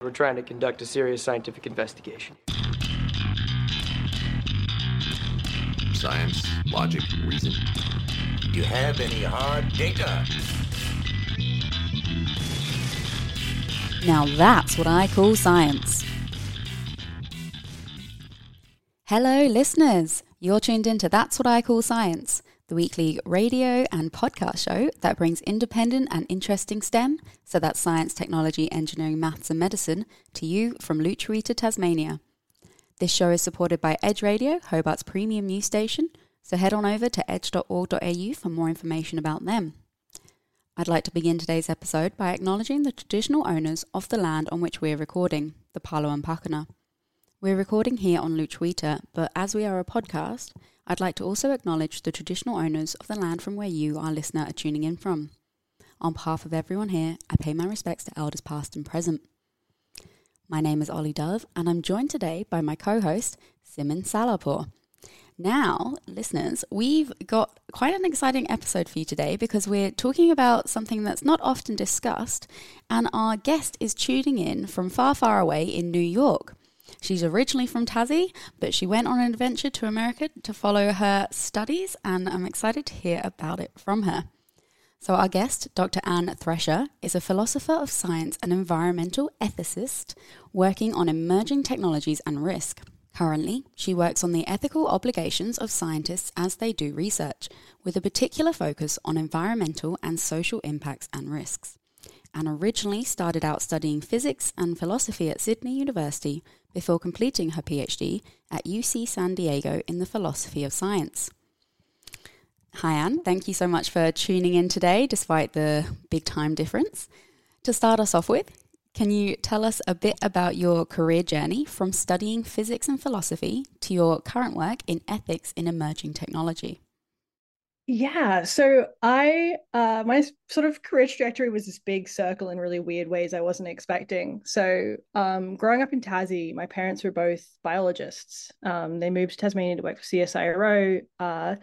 We're trying to conduct a serious scientific investigation. Science, logic, reason. Do you have any hard data? Now that's what I call science. Hello, listeners. You're tuned into That's What I Call Science, the weekly radio and podcast show that brings independent and interesting STEM, so that's science, technology, engineering, maths, and medicine, to you from Lutruwita, Tasmania. This show is supported by Edge Radio, Hobart's premium news station, so head on over to edge.org.au for more information about them. I'd like to begin today's episode by acknowledging the traditional owners of the land on which we're recording, the Palawa and Pakana. We're recording here on Lutruwita, but as we are a podcast, I'd like to also acknowledge the traditional owners of the land from where you, our listener, are tuning in from. On behalf of everyone here, I pay my respects to elders past and present. My name is Olly Dove, and I'm joined today by my co host, Simin Salarpour. Now, listeners, we've got quite an exciting episode for you today because we're talking about something that's not often discussed, and our guest is tuning in from far, far away in New York. She's originally from Tassie, but she went on an adventure to America to follow her studies, and I'm excited to hear about it from her. So, our guest, Dr. Ann Thresher, is a philosopher of science and environmental ethicist working on emerging technologies and risk. Currently, she works on the ethical obligations of scientists as they do research, with a particular focus on environmental and social impacts and risks. Ann originally started out studying physics and philosophy at Sydney University before completing her PhD at UC San Diego in the philosophy of science. Hi, Ann. Thank you so much for tuning in today, despite the big time difference. To start us off with, can you tell us a bit about your career journey from studying physics and philosophy to your current work in ethics in emerging technology? Yeah, so I uh my sort of career trajectory was this big circle in really weird ways I wasn't expecting. So um growing up in Tassie, my parents were both biologists. Um they moved to Tasmania to work for CSIRO, uh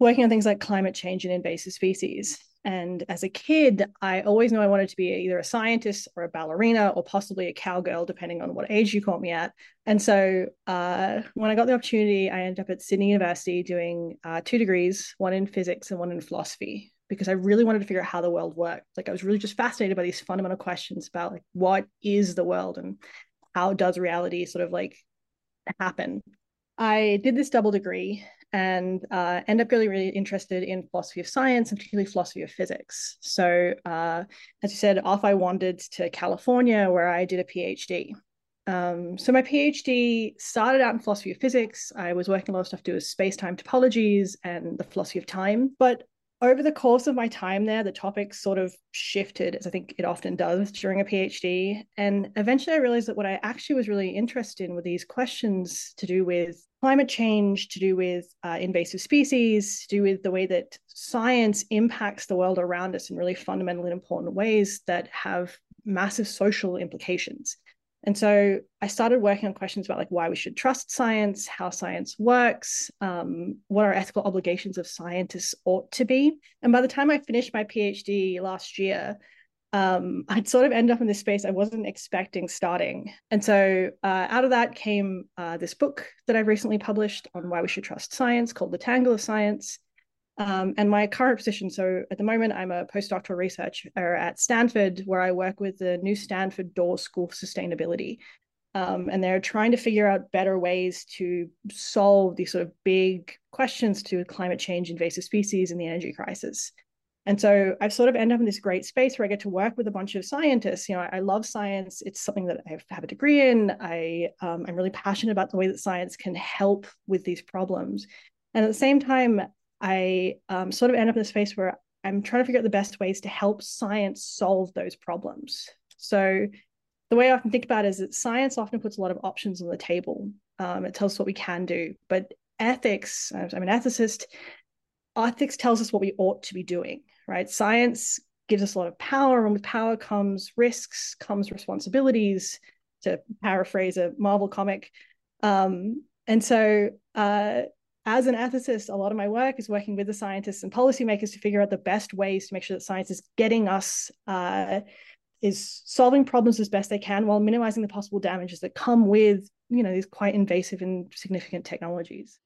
working on things like climate change and invasive species. And as a kid, I always knew I wanted to be either a scientist or a ballerina or possibly a cowgirl, depending on what age you caught me at. And so uh, when I got the opportunity, I ended up at Sydney University doing uh, two degrees, one in physics and one in philosophy, because I really wanted to figure out how the world worked. Like I was really just fascinated by these fundamental questions about like what is the world and how does reality sort of like happen. I did this double degree and uh, end up getting really interested in philosophy of science and particularly philosophy of physics. So, uh, as you said, off I wandered to California where I did a PhD. Um, so my PhD started out in philosophy of physics. I was working a lot of stuff to do with space-time topologies and the philosophy of time. But over the course of my time there, the topics sort of shifted, as I think it often does during a PhD. And eventually I realized that what I actually was really interested in were these questions to do with climate change, to do with uh, invasive species, to do with the way that science impacts the world around us in really fundamental and important ways that have massive social implications. And so I started working on questions about like why we should trust science, how science works, um, what our ethical obligations of scientists ought to be. And by the time I finished my PhD last year, um, I'd sort of end up in this space I wasn't expecting starting. And so uh, out of that came uh, this book that I've recently published on why we should trust science called The Tangle of Science. Um, and my current position, so at the moment, I'm a postdoctoral researcher at Stanford, where I work with the new Stanford Doerr School for Sustainability. Um, and they're trying to figure out better ways to solve these sort of big questions to climate change, invasive species, and the energy crisis. And so I've sort of ended up in this great space where I get to work with a bunch of scientists. You know, I, I love science. It's something that I have a degree in. I um, I'm really passionate about the way that science can help with these problems. And at the same time, I um, sort of end up in a space where I'm trying to figure out the best ways to help science solve those problems. So the way I often think about it is that science often puts a lot of options on the table. Um, it tells us what we can do, but ethics, I'm an ethicist, ethics tells us what we ought to be doing right? Science gives us a lot of power, and with power comes risks, comes responsibilities, to paraphrase a Marvel comic. Um, and so, uh, as an ethicist, a lot of my work is working with the scientists and policymakers to figure out the best ways to make sure that science is getting us uh, is solving problems as best they can while minimizing the possible damages that come with you know these quite invasive and significant technologies.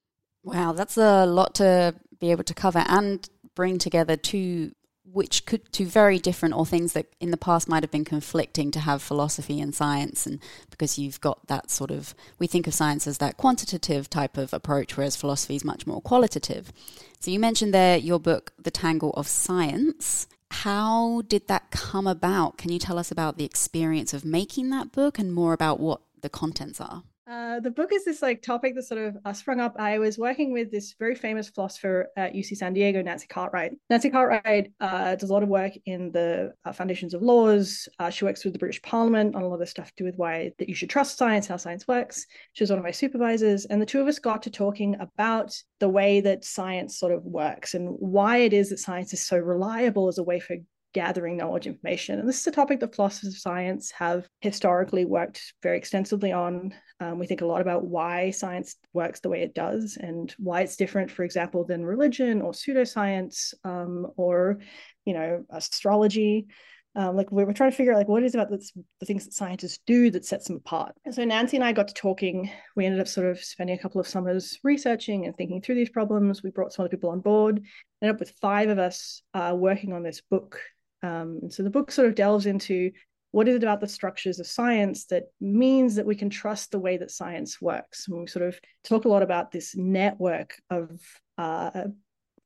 Wow, that's a lot to be able to cover and bring together two which could to very different or things that in the past might have been conflicting to have philosophy and science and because you've got that sort of we think of science as that quantitative type of approach whereas philosophy is much more qualitative. So you mentioned there your book the tangle of science. How did that come about? Can you tell us about the experience of making that book and more about what the contents are uh, the book is this like topic that sort of uh, sprung up. I was working with this very famous philosopher at UC San Diego, Nancy Cartwright. Nancy Cartwright uh, does a lot of work in the uh, foundations of laws. Uh, she works with the British Parliament on a lot of stuff to do with why that you should trust science, how science works. She was one of my supervisors, and the two of us got to talking about the way that science sort of works and why it is that science is so reliable as a way for gathering knowledge information. And this is a topic that philosophers of science have historically worked very extensively on. Um, we think a lot about why science works the way it does and why it's different, for example, than religion or pseudoscience um, or, you know, astrology. Um, like we're, trying to figure out like what is about this, the things that scientists do that sets them apart. And so Nancy and I got to talking. We ended up sort of spending a couple of summers researching and thinking through these problems. We brought some other people on board. Ended up with five of us uh, working on this book um, and so the book sort of delves into what is it about the structures of science that means that we can trust the way that science works. And we sort of talk a lot about this network of uh,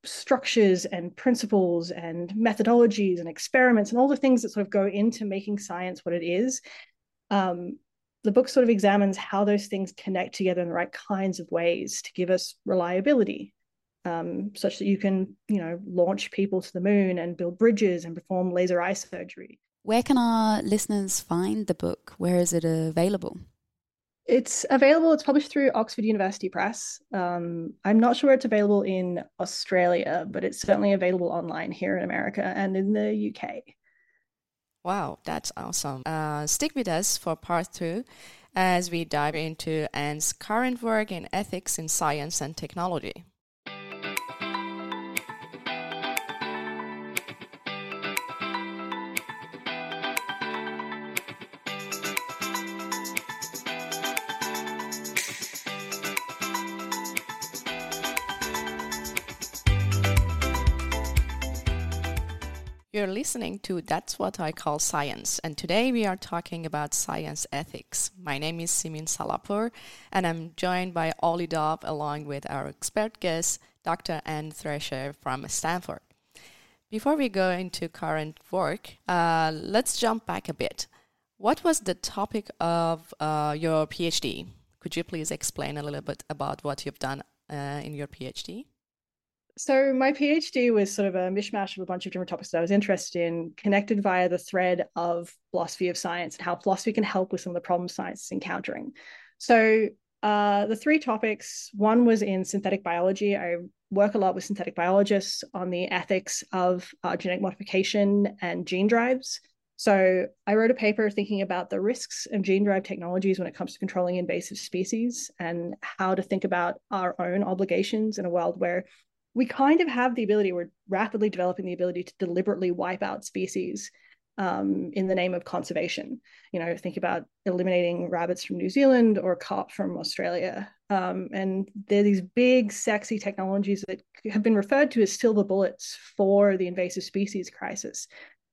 structures and principles and methodologies and experiments and all the things that sort of go into making science what it is. Um, the book sort of examines how those things connect together in the right kinds of ways to give us reliability um, such that you can, you know, launch people to the moon and build bridges and perform laser eye surgery. Where can our listeners find the book? Where is it available? It's available. It's published through Oxford University Press. Um, I'm not sure it's available in Australia, but it's certainly available online here in America and in the UK. Wow, that's awesome. Uh, stick with us for part two as we dive into Ann's current work in ethics in science and technology. Listening to That's What I Call Science, and today we are talking about science ethics. My name is Simin Salarpour, and I'm joined by Olly Dove along with our expert guest, Dr. Ann Thresher from Stanford. Before we go into current work, uh, let's jump back a bit. What was the topic of uh, your PhD? Could you please explain a little bit about what you've done uh, in your PhD? So my PhD was sort of a mishmash of a bunch of different topics that I was interested in, connected via the thread of philosophy of science and how philosophy can help with some of the problems science is encountering. So uh, the three topics, one was in synthetic biology. I work a lot with synthetic biologists on the ethics of uh, genetic modification and gene drives. So I wrote a paper thinking about the risks of gene drive technologies when it comes to controlling invasive species and how to think about our own obligations in a world where we kind of have the ability, we're rapidly developing the ability to deliberately wipe out species um, in the name of conservation. You know, think about eliminating rabbits from New Zealand or carp from Australia. Um, and they're these big, sexy technologies that have been referred to as silver bullets for the invasive species crisis.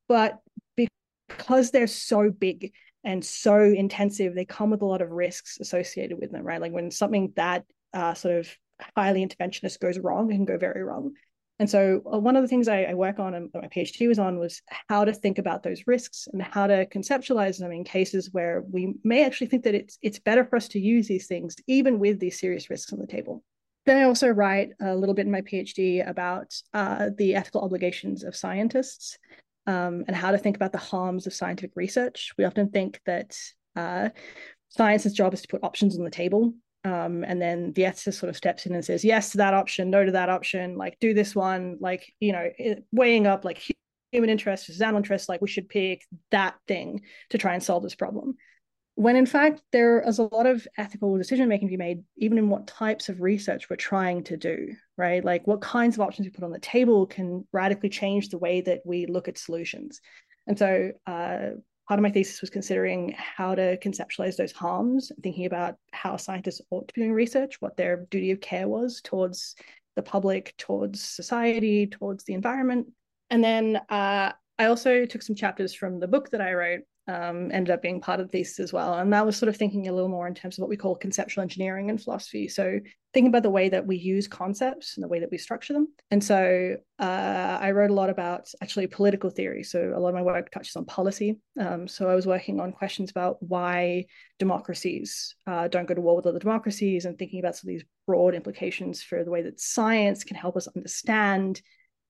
But because they're so big and so intensive, they come with a lot of risks associated with them, right? Like when something that uh, sort of highly interventionist goes wrong, and can go very wrong. And so uh, one of the things I, I, work on and my PhD was on was how to think about those risks and how to conceptualize them in cases where we may actually think that it's it's better for us to use these things even with these serious risks on the table. Then I also write a little bit in my PhD about uh, the ethical obligations of scientists um, and how to think about the harms of scientific research. We often think that uh, science's job is to put options on the table um, and then the ethicist sort of steps in and says yes to that option no to that option like do this one like you know weighing up like human interest versus animal interest like we should pick that thing to try and solve this problem. When in fact there is a lot of ethical decision making to be made even in what types of research we're trying to do right? Like what kinds of options we put on the table can radically change the way that we look at solutions. And so uh, part of my thesis was considering how to conceptualize those harms, thinking about how scientists ought to be doing research, what their duty of care was towards the public, towards society, towards the environment. And then uh, I also took some chapters from the book that I wrote um, ended up being part of thesis as well. And that was sort of thinking a little more in terms of what we call conceptual engineering and philosophy. So thinking about the way that we use concepts and the way that we structure them. And so uh, I wrote a lot about actually political theory. So a lot of my work touches on policy. Um, so I was working on questions about why democracies uh, don't go to war with other democracies and thinking about some of these broad implications for the way that science can help us understand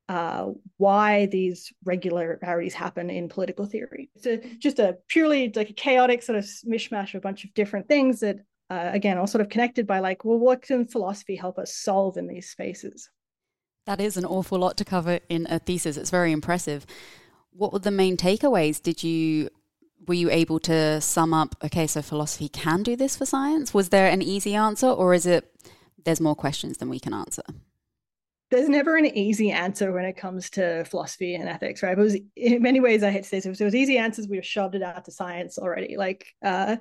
uh, why these regularities happen in political theory. It's just a purely like a chaotic sort of mishmash of a bunch of different things that, uh, again, all sort of connected by like, well, what can philosophy help us solve in these spaces? That is an awful lot to cover in a thesis. It's very impressive. What were the main takeaways? Did you were you able to sum up? Okay, so philosophy can do this for science. Was there an easy answer, or is it there's more questions than we can answer? There's never an easy answer when it comes to philosophy and ethics, right? It was in many ways I hate to say so. If there was easy answers, we have shoved it out to science already. Like uh,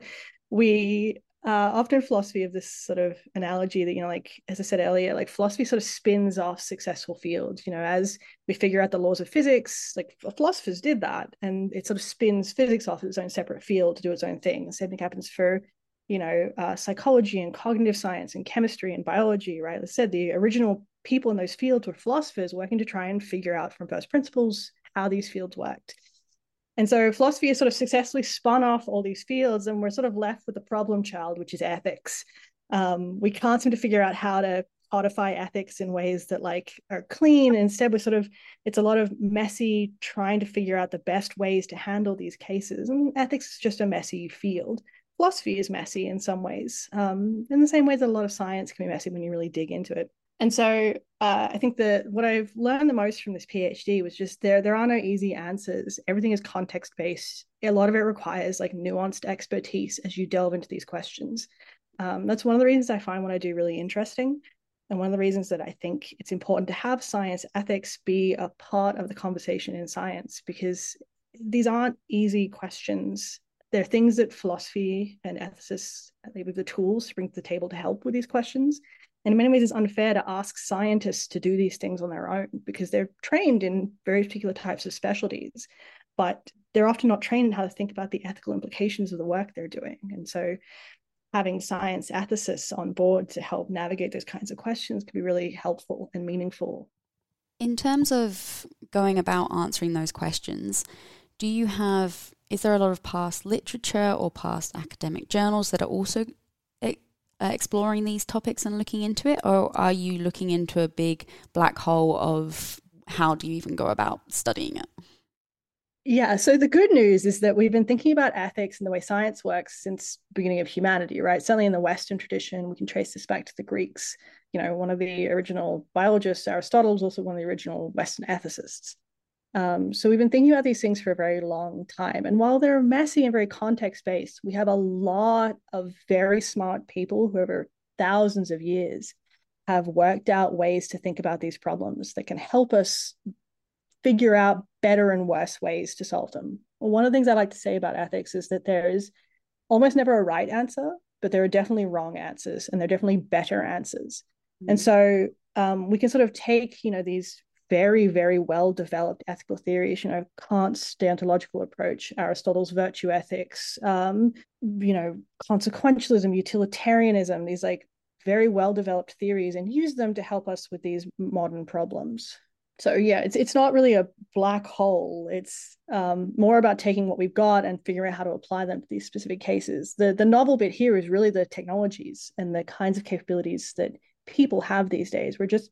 we uh, often philosophy of this sort of analogy that you know, like as I said earlier, like philosophy sort of spins off successful fields. You know, as we figure out the laws of physics, like philosophers did that, and it sort of spins physics off its own separate field to do its own thing. The same thing happens for you know uh, psychology and cognitive science and chemistry and biology, right? As I said, the original people in those fields were philosophers working to try and figure out from first principles how these fields worked. And so philosophy has sort of successfully spun off all these fields, and we're sort of left with the problem child, which is ethics. Um, we can't seem to figure out how to codify ethics in ways that like are clean. Instead, we're sort of it's a lot of messy trying to figure out the best ways to handle these cases. And ethics is just a messy field. Philosophy is messy in some ways, um, in the same way that a lot of science can be messy when you really dig into it. And so uh, I think that what I've learned the most from this PhD was just there there are no easy answers. Everything is context based. A lot of it requires like nuanced expertise as you delve into these questions. Um, that's one of the reasons I find what I do really interesting. And one of the reasons that I think it's important to have science ethics be a part of the conversation in science, because these aren't easy questions. They're things that philosophy and ethicists, they have the tools to bring to the table to help with these questions. And in many ways, it's unfair to ask scientists to do these things on their own because they're trained in very particular types of specialties, but they're often not trained in how to think about the ethical implications of the work they're doing. And so having science ethicists on board to help navigate those kinds of questions can be really helpful and meaningful. In terms of going about answering those questions, do you have is there a lot of past literature or past academic journals that are also uh, exploring these topics and looking into it, or are you looking into a big black hole of how do you even go about studying it? Yeah, so the good news is that we've been thinking about ethics and the way science works since beginning of humanity, right? Certainly in the Western tradition, we can trace this back to the Greeks. You know, one of the original biologists, Aristotle, was also one of the original Western ethicists. Um, so we've been thinking about these things for a very long time. And while they're messy and very context based, we have a lot of very smart people who over thousands of years have worked out ways to think about these problems that can help us figure out better and worse ways to solve them. Well, one of the things I like to say about ethics is that there is almost never a right answer, but there are definitely wrong answers and there are definitely better answers. Mm-hmm. And so um, we can sort of take, you know, these very, very well developed ethical theories, you know, Kant's deontological approach, Aristotle's virtue ethics, um, you know, consequentialism, utilitarianism, these like very well developed theories and use them to help us with these modern problems. So yeah, it's it's not really a black hole. It's um, more about taking what we've got and figuring out how to apply them to these specific cases. The the novel bit here is really the technologies and the kinds of capabilities that people have these days. We're just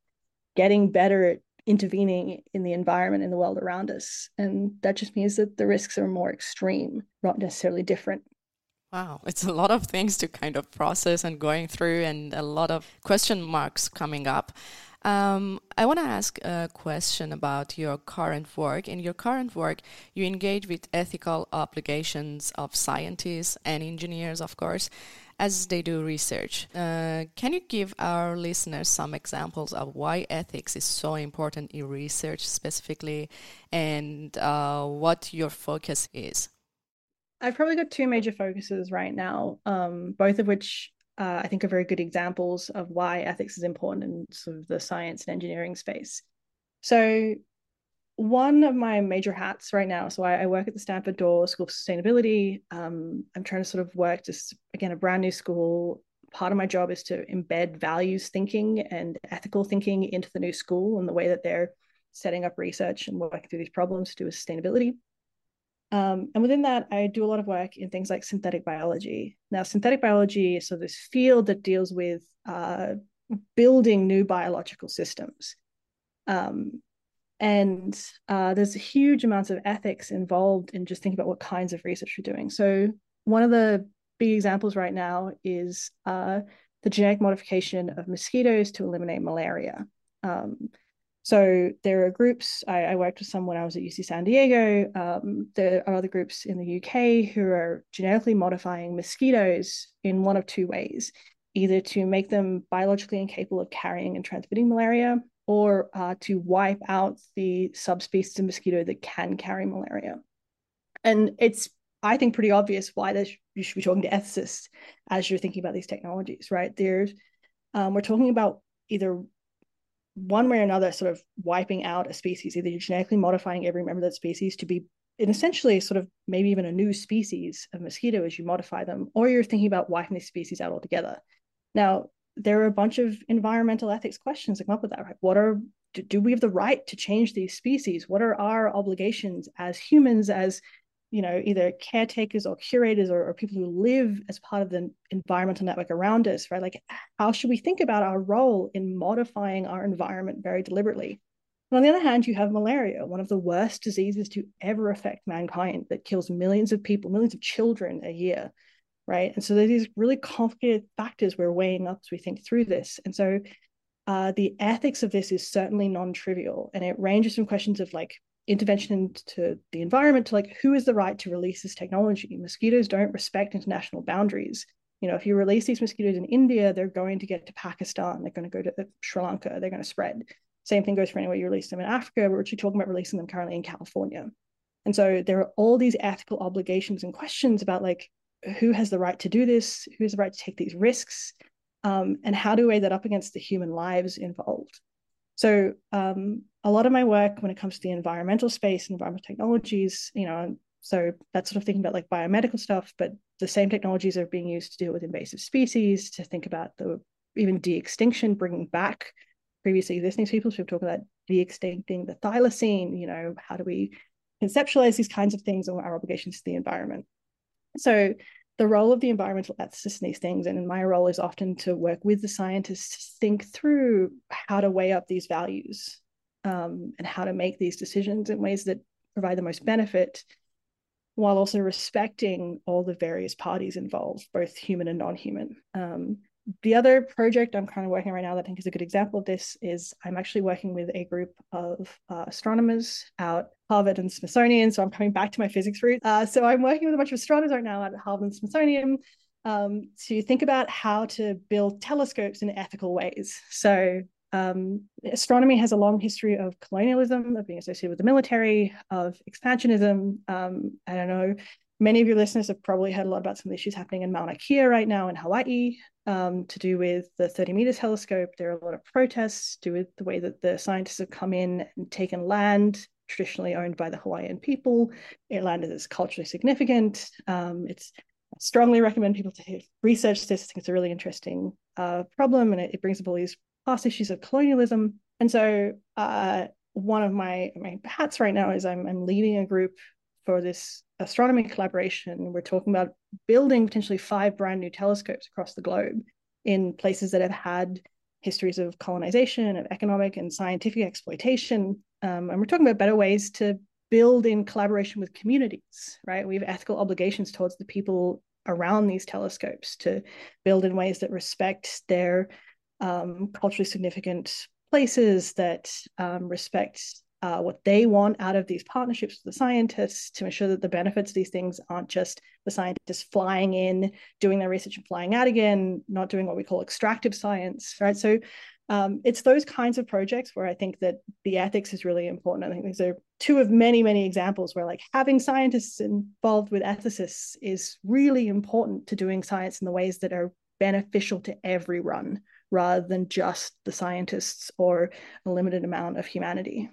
getting better at intervening in the environment in the world around us. And that just means that the risks are more extreme not necessarily different. Wow it's a lot of things to kind of process and going through and a lot of question marks coming up. Um, I want to ask a question about your current work. In your current work, you engage with ethical obligations of scientists and engineers, of course as they do research. Uh, can you give our listeners some examples of why ethics is so important in research specifically and uh, what your focus is? I've probably got two major focuses right now, um, both of which uh, I think are very good examples of why ethics is important in sort of the science and engineering space. So, one of my major hats right now, so I, I work at the Stanford Doerr School of Sustainability. Um, I'm trying to sort of work just again a brand new school. Part of my job is to embed values thinking and ethical thinking into the new school and the way that they're setting up research and working through these problems to do with sustainability. Um, and within that, I do a lot of work in things like synthetic biology. Now, synthetic biology is so this field that deals with uh, building new biological systems. Um, and uh, there's huge amounts of ethics involved in just thinking about what kinds of research you're doing. So, one of the big examples right now is uh, the genetic modification of mosquitoes to eliminate malaria. Um, so there are groups, I, I, worked with some when I was at UC San Diego. Um, there are other groups in the UK who are genetically modifying mosquitoes in one of two ways either to make them biologically incapable of carrying and transmitting malaria or uh, to wipe out the subspecies of mosquito that can carry malaria. And it's, I think, pretty obvious why you should be talking to ethicists as you're thinking about these technologies, right? There's, um, we're talking about either one way or another sort of wiping out a species, either you're genetically modifying every member of that species to be in essentially sort of maybe even a new species of mosquito as you modify them, or you're thinking about wiping these species out altogether. Now, there are a bunch of environmental ethics questions that come up with that, right? What are do, we have the right to change these species? What are our obligations as humans, as you know, either caretakers or curators or, or, people who live as part of the environmental network around us, right? Like, how should we think about our role in modifying our environment very deliberately? And on the other hand, you have malaria, one of the worst diseases to ever affect mankind that kills millions of people, millions of children a year, right? And so there's these really complicated factors we're weighing up as we think through this. And so uh, the ethics of this is certainly non-trivial, and it ranges from questions of like intervention into the environment to like who is the right to release this technology mosquitoes don't respect international boundaries you know if you release these mosquitoes in india they're going to get to pakistan they're going to go to sri lanka they're going to spread same thing goes for anywhere you release them in africa but we're actually talking about releasing them currently in california and so there are all these ethical obligations and questions about like who has the right to do this who has the right to take these risks um, and how do we weigh that up against the human lives involved so um, a lot of my work when it comes to the environmental space, and environmental technologies, you know, so that's sort of thinking about like biomedical stuff, but the same technologies are being used to deal with invasive species, to think about the even de-extinction, bringing back previously existing species. We've talked about de-extincting the thylacine, you know, how do we conceptualize these kinds of things and our obligations to the environment. So the role of the environmental ethicist in these things, and my role is often to work with the scientists to think through how to weigh up these values um, and how to make these decisions in ways that provide the most benefit while also respecting all the various parties involved, both human and non-human. Um, the other project I'm kind of working right now that I think is a good example of this is I'm actually working with a group of uh, astronomers out Harvard and Smithsonian. So I'm coming back to my physics route. Uh, so I'm working with a bunch of astronomers right now at Harvard and Smithsonian um, to think about how to build telescopes in ethical ways. So um, astronomy has a long history of colonialism, of being associated with the military, of expansionism. Um, I don't know Many of your listeners have probably heard a lot about some of the issues happening in Mauna Kea right now in Hawaii um, to do with the 30 meter telescope. There are a lot of protests to do with the way that the scientists have come in and taken land traditionally owned by the Hawaiian people. Land is culturally significant. Um, it's I strongly recommend people to research this. I think it's a really interesting uh, problem, and it, it, brings up all these past issues of colonialism. And so, uh, one of my my hats right now is I'm I'm leading a group for this astronomy collaboration. We're talking about building potentially five brand new telescopes across the globe in places that have had histories of colonization, of economic and scientific exploitation. Um, and we're talking about better ways to build in collaboration with communities, right? We have ethical obligations towards the people around these telescopes to build in ways that respect their um, culturally significant places, that um, respect uh, what they want out of these partnerships with the scientists to ensure that the benefits of these things aren't just the scientists flying in, doing their research and flying out again, not doing what we call extractive science, right? So um, it's those kinds of projects where I think that the ethics is really important. I think these are two of many, many examples where like having scientists involved with ethicists is really important to doing science in the ways that are beneficial to everyone rather than just the scientists or a limited amount of humanity.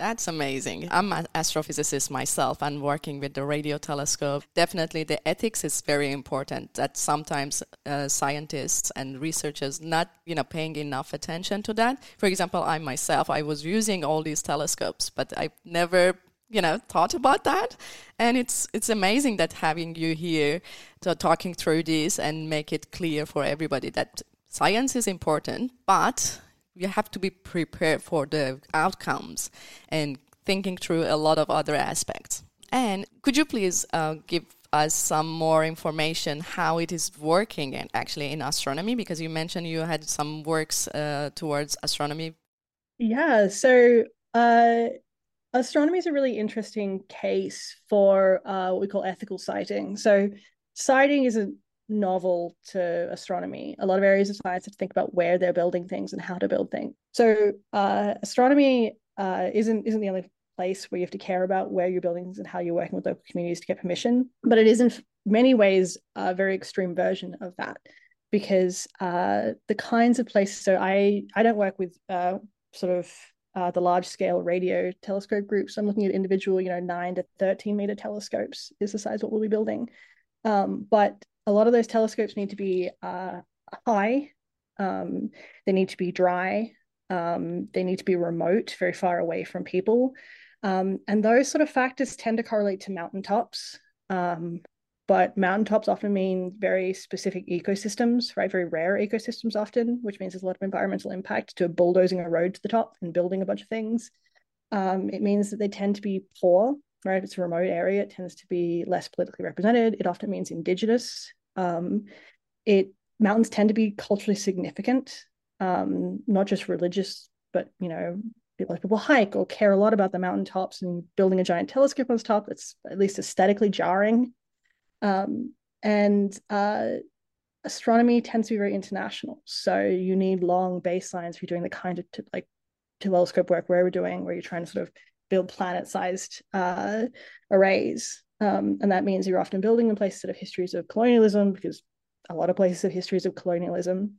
That's amazing. I'm an astrophysicist myself and working with the radio telescope. Definitely, the ethics is very important. That sometimes uh, scientists and researchers not, you know, paying enough attention to that. For example, I myself, I was using all these telescopes, but I never you know thought about that and it's it's amazing that having you here to talking through this and make it clear for everybody that science is important but you have to be prepared for the outcomes and thinking through a lot of other aspects. And could you please uh, give us some more information how it is working and actually in astronomy because you mentioned you had some works uh, towards astronomy. Yeah, so uh, astronomy is a really interesting case for uh, what we call ethical siting. So siting is a novel to astronomy. A lot of areas of science have to think about where they're building things and how to build things. So uh, astronomy uh, isn't isn't the only place where you have to care about where you're building things and how you're working with local communities to get permission. But it is in many ways a very extreme version of that because uh, the kinds of places. So I I don't work with uh, sort of uh, the large scale radio telescope groups. I'm looking at individual, you know, nine to 13 meter telescopes is the size what we'll be building. Um, but a lot of those telescopes need to be uh, high, um, they need to be dry, um, they need to be remote, very far away from people. Um, and those sort of factors tend to correlate to mountaintops. Um, but mountaintops often mean very specific ecosystems, right? Very rare ecosystems often, which means there's a lot of environmental impact to bulldozing a road to the top and building a bunch of things. Um, it means that they tend to be poor, right? If it's a remote area, it tends to be less politically represented. It often means indigenous. Um, it mountains tend to be culturally significant, um, not just religious, but you know, people like people hike or care a lot about the mountaintops and building a giant telescope on top. That's at least aesthetically jarring. Um, and uh, astronomy tends to be very international, so you need long baselines if you're doing the kind of t- like telescope work we're doing, where you're trying to sort of build planet-sized uh, arrays. Um, and that means you're often building in places that have histories of colonialism, because a lot of places have histories of colonialism,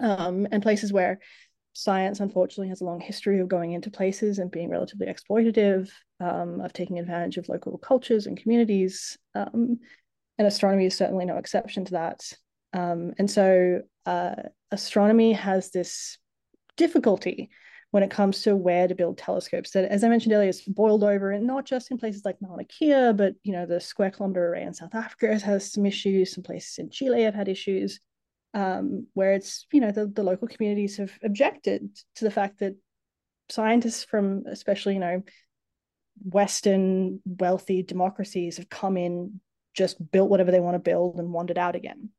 um, and places where science, unfortunately, has a long history of going into places and being relatively exploitative, um, of taking advantage of local cultures and communities. Um, and astronomy is certainly no exception to that. Um, and so uh, astronomy has this difficulty when it comes to where to build telescopes that as i mentioned earlier is boiled over and not just in places like mauna kea but you know the square kilometer array in south africa has some issues. Some places in chile have had issues um, where it's you know the, the local communities have objected to the fact that scientists from especially you know western wealthy democracies have come in just built whatever they want to build and wandered out again.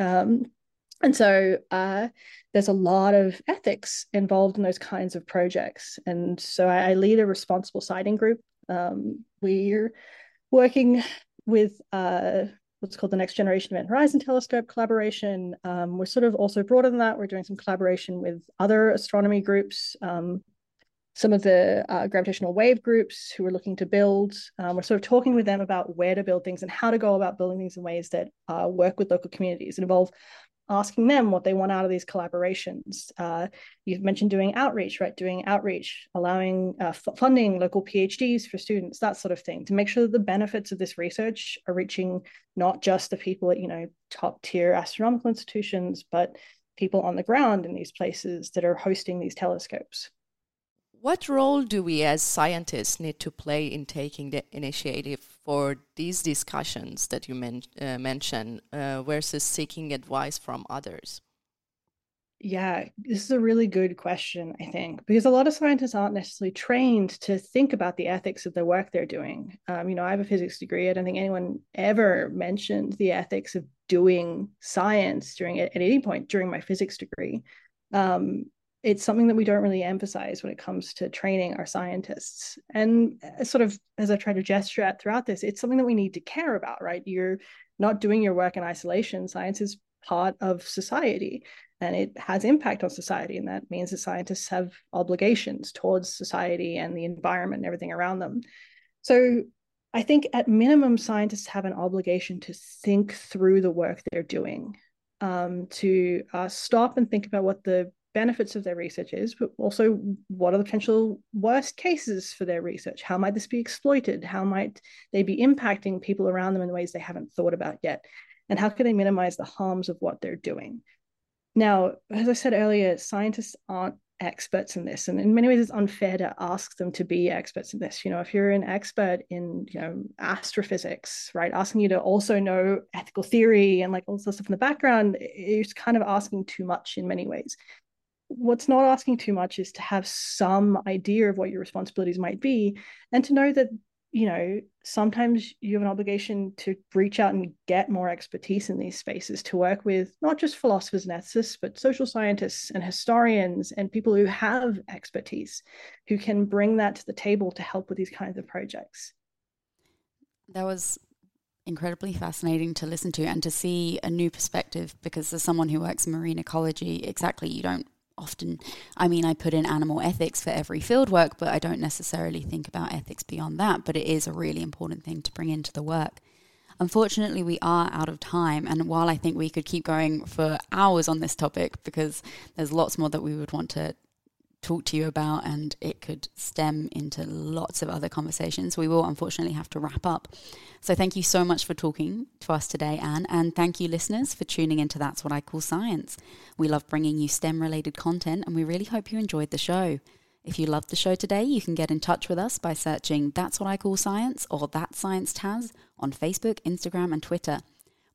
Um, and so uh, there's a lot of ethics involved in those kinds of projects. And so I, I lead a responsible siting group. Um, we're working with uh, what's called the Next Generation Event Horizon Telescope collaboration. Um, we're sort of also broader than that. We're doing some collaboration with other astronomy groups, um, some of the uh, gravitational wave groups who are looking to build. Um, we're sort of talking with them about where to build things and how to go about building things in ways that uh, work with local communities and involve asking them what they want out of these collaborations. Uh, you've mentioned doing outreach, right? Doing outreach, allowing uh, f- funding local PhDs for students, that sort of thing, to make sure that the benefits of this research are reaching not just the people at you know top tier astronomical institutions, but people on the ground in these places that are hosting these telescopes. What role do we as scientists need to play in taking the initiative for these discussions that you men- uh, mentioned uh, versus seeking advice from others? Yeah, this is a really good question, I think, because a lot of scientists aren't necessarily trained to think about the ethics of the work they're doing. Um, you know, I have a physics degree. I don't think anyone ever mentioned the ethics of doing science during at any point during my physics degree. Um, it's something that we don't really emphasize when it comes to training our scientists. And uh, sort of as I try to gesture at throughout this, it's something that we need to care about, right? You're not doing your work in isolation. Science is part of society and it has impact on society and that means that scientists have obligations towards society and the environment and everything around them so i think at minimum scientists have an obligation to think through the work they're doing um, to uh, stop and think about what the benefits of their research is, but also what are the potential worst cases for their research? How might this be exploited? How might they be impacting people around them in ways they haven't thought about yet? And how can they minimize the harms of what they're doing? Now, as I said earlier, scientists aren't experts in this and in many ways it's unfair to ask them to be experts in this you know if you're an expert in you know astrophysics right asking you to also know ethical theory and like all this stuff in the background it's kind of asking too much in many ways what's not asking too much is to have some idea of what your responsibilities might be and to know that you know sometimes you have an obligation to reach out and get more expertise in these spaces to work with not just philosophers and ethicists but social scientists and historians and people who have expertise who can bring that to the table to help with these kinds of projects. That was incredibly fascinating to listen to and to see a new perspective because as someone who works in marine ecology exactly you don't often, I mean, I put in animal ethics for every field work, but I don't necessarily think about ethics beyond that. But it is a really important thing to bring into the work. Unfortunately, we are out of time. And while I think we could keep going for hours on this topic, because there's lots more that we would want to talk to you about, and it could stem into lots of other conversations. We will unfortunately have to wrap up. So, thank you so much for talking to us today, Ann, and thank you, listeners, for tuning into That's What I Call Science. We love bringing you STEM related content, and we really hope you enjoyed the show. If you loved the show today, you can get in touch with us by searching That's What I Call Science or That Science Taz on Facebook, Instagram, and Twitter.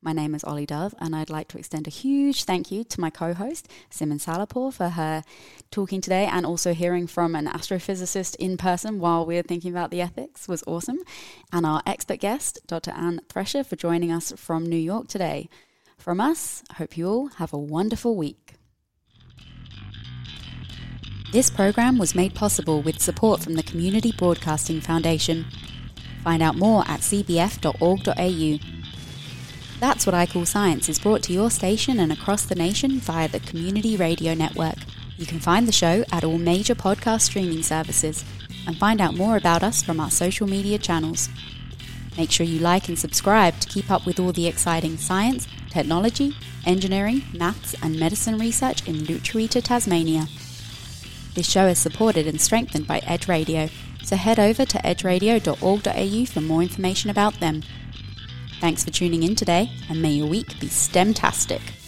My name is Olly Dove, and I'd like to extend a huge thank you to my co host, Simin Salarpour, for her talking today and also hearing from an astrophysicist in person while we are thinking about the ethics was awesome. And our expert guest, Dr. Ann Thresher, for joining us from New York today. From us, hope you all have a wonderful week. This program was made possible with support from the Community Broadcasting Foundation. Find out more at cbf.org.au. That's What I Call Science is brought to your station and across the nation via the Community Radio Network. You can find the show at all major podcast streaming services and find out more about us from our social media channels. Make sure you like and subscribe to keep up with all the exciting science, technology, engineering, maths, and medicine research in Lutruwita, Tasmania. This show is supported and strengthened by Edge Radio, so head over to edgeradio.org.au for more information about them. Thanks for tuning in today, and may your week be STEMtastic.